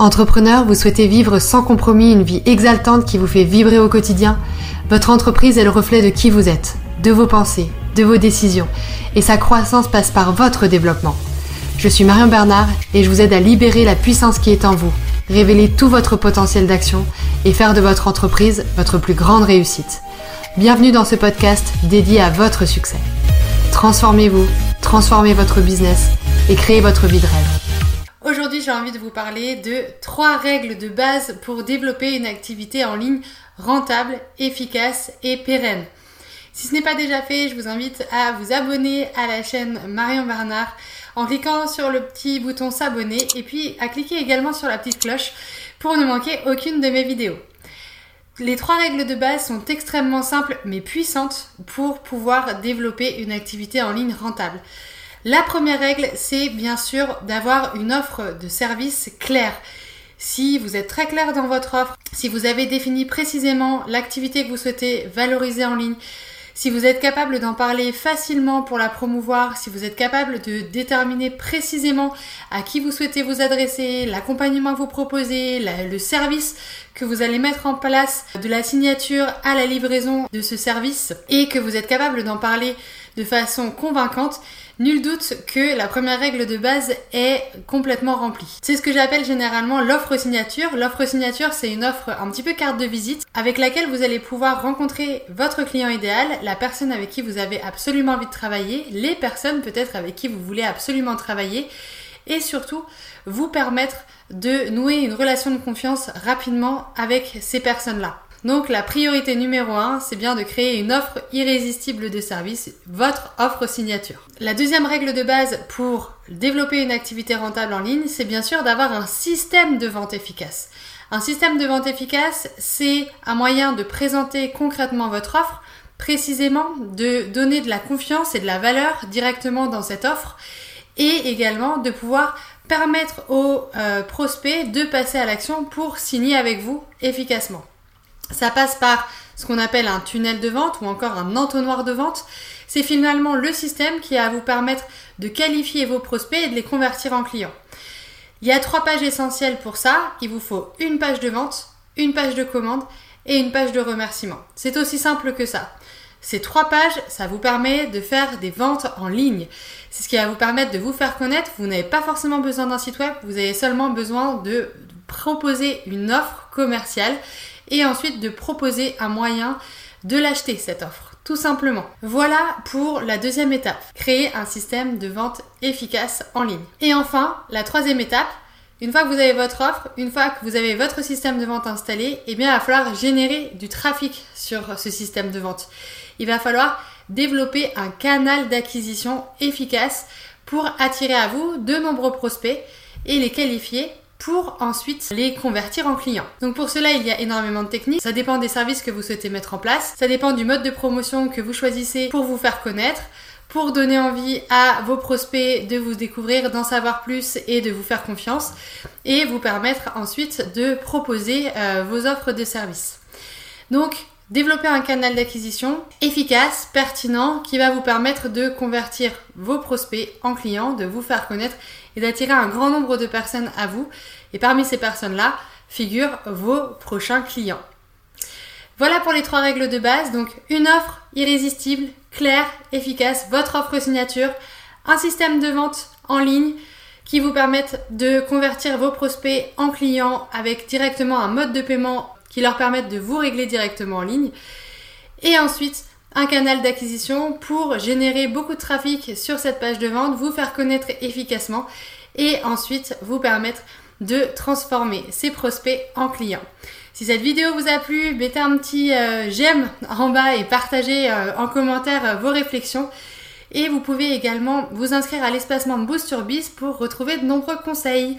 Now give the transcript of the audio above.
Entrepreneur, vous souhaitez vivre sans compromis une vie exaltante qui vous fait vibrer au quotidien? Votre entreprise est le reflet de qui vous êtes, de vos pensées, de vos décisions, et sa croissance passe par votre développement. Je suis Marion Bernard et je vous aide à libérer la puissance qui est en vous, révéler tout votre potentiel d'action et faire de votre entreprise votre plus grande réussite. Bienvenue dans ce podcast dédié à votre succès. Transformez-vous, transformez votre business et créez votre vie de rêve. Aujourd'hui, j'ai envie de vous parler de trois règles de base pour développer une activité en ligne rentable, efficace et pérenne. Si ce n'est pas déjà fait, je vous invite à vous abonner à la chaîne Marion Bernard en cliquant sur le petit bouton s'abonner et puis à cliquer également sur la petite cloche pour ne manquer aucune de mes vidéos. Les trois règles de base sont extrêmement simples mais puissantes pour pouvoir développer une activité en ligne rentable. La première règle, c'est bien sûr d'avoir une offre de service claire. Si vous êtes très clair dans votre offre, si vous avez défini précisément l'activité que vous souhaitez valoriser en ligne, si vous êtes capable d'en parler facilement pour la promouvoir, si vous êtes capable de déterminer précisément à qui vous souhaitez vous adresser, l'accompagnement que vous proposez, le service que vous allez mettre en place, de la signature à la livraison de ce service, et que vous êtes capable d'en parler de façon convaincante, Nul doute que la première règle de base est complètement remplie. C'est ce que j'appelle généralement l'offre signature. L'offre signature, c'est une offre un petit peu carte de visite avec laquelle vous allez pouvoir rencontrer votre client idéal, la personne avec qui vous avez absolument envie de travailler, les personnes peut-être avec qui vous voulez absolument travailler et surtout vous permettre de nouer une relation de confiance rapidement avec ces personnes-là. Donc la priorité numéro 1, c'est bien de créer une offre irrésistible de service, votre offre signature. La deuxième règle de base pour développer une activité rentable en ligne, c'est bien sûr d'avoir un système de vente efficace. Un système de vente efficace, c'est un moyen de présenter concrètement votre offre, précisément de donner de la confiance et de la valeur directement dans cette offre et également de pouvoir permettre aux euh, prospects de passer à l'action pour signer avec vous efficacement. Ça passe par ce qu'on appelle un tunnel de vente ou encore un entonnoir de vente. C'est finalement le système qui va vous permettre de qualifier vos prospects et de les convertir en clients. Il y a trois pages essentielles pour ça. Il vous faut une page de vente, une page de commande et une page de remerciement. C'est aussi simple que ça. Ces trois pages, ça vous permet de faire des ventes en ligne. C'est ce qui va vous permettre de vous faire connaître. Vous n'avez pas forcément besoin d'un site web, vous avez seulement besoin de proposer une offre commerciale et ensuite de proposer un moyen de l'acheter cette offre, tout simplement. Voilà pour la deuxième étape, créer un système de vente efficace en ligne. Et enfin, la troisième étape, une fois que vous avez votre offre, une fois que vous avez votre système de vente installé, eh bien, il va falloir générer du trafic sur ce système de vente. Il va falloir développer un canal d'acquisition efficace pour attirer à vous de nombreux prospects et les qualifier pour ensuite les convertir en clients. Donc pour cela, il y a énormément de techniques. Ça dépend des services que vous souhaitez mettre en place. Ça dépend du mode de promotion que vous choisissez pour vous faire connaître pour donner envie à vos prospects de vous découvrir, d'en savoir plus et de vous faire confiance et vous permettre ensuite de proposer euh, vos offres de services. Donc, développer un canal d'acquisition efficace, pertinent, qui va vous permettre de convertir vos prospects en clients, de vous faire connaître et d'attirer un grand nombre de personnes à vous. Et parmi ces personnes-là figurent vos prochains clients. Voilà pour les trois règles de base. Donc une offre irrésistible, claire, efficace, votre offre signature, un système de vente en ligne qui vous permette de convertir vos prospects en clients avec directement un mode de paiement qui leur permette de vous régler directement en ligne. Et ensuite, un canal d'acquisition pour générer beaucoup de trafic sur cette page de vente, vous faire connaître efficacement et ensuite vous permettre de transformer ces prospects en clients. Si cette vidéo vous a plu, mettez un petit euh, j'aime en bas et partagez euh, en commentaire euh, vos réflexions. Et vous pouvez également vous inscrire à l'espacement de Boost sur Biz pour retrouver de nombreux conseils.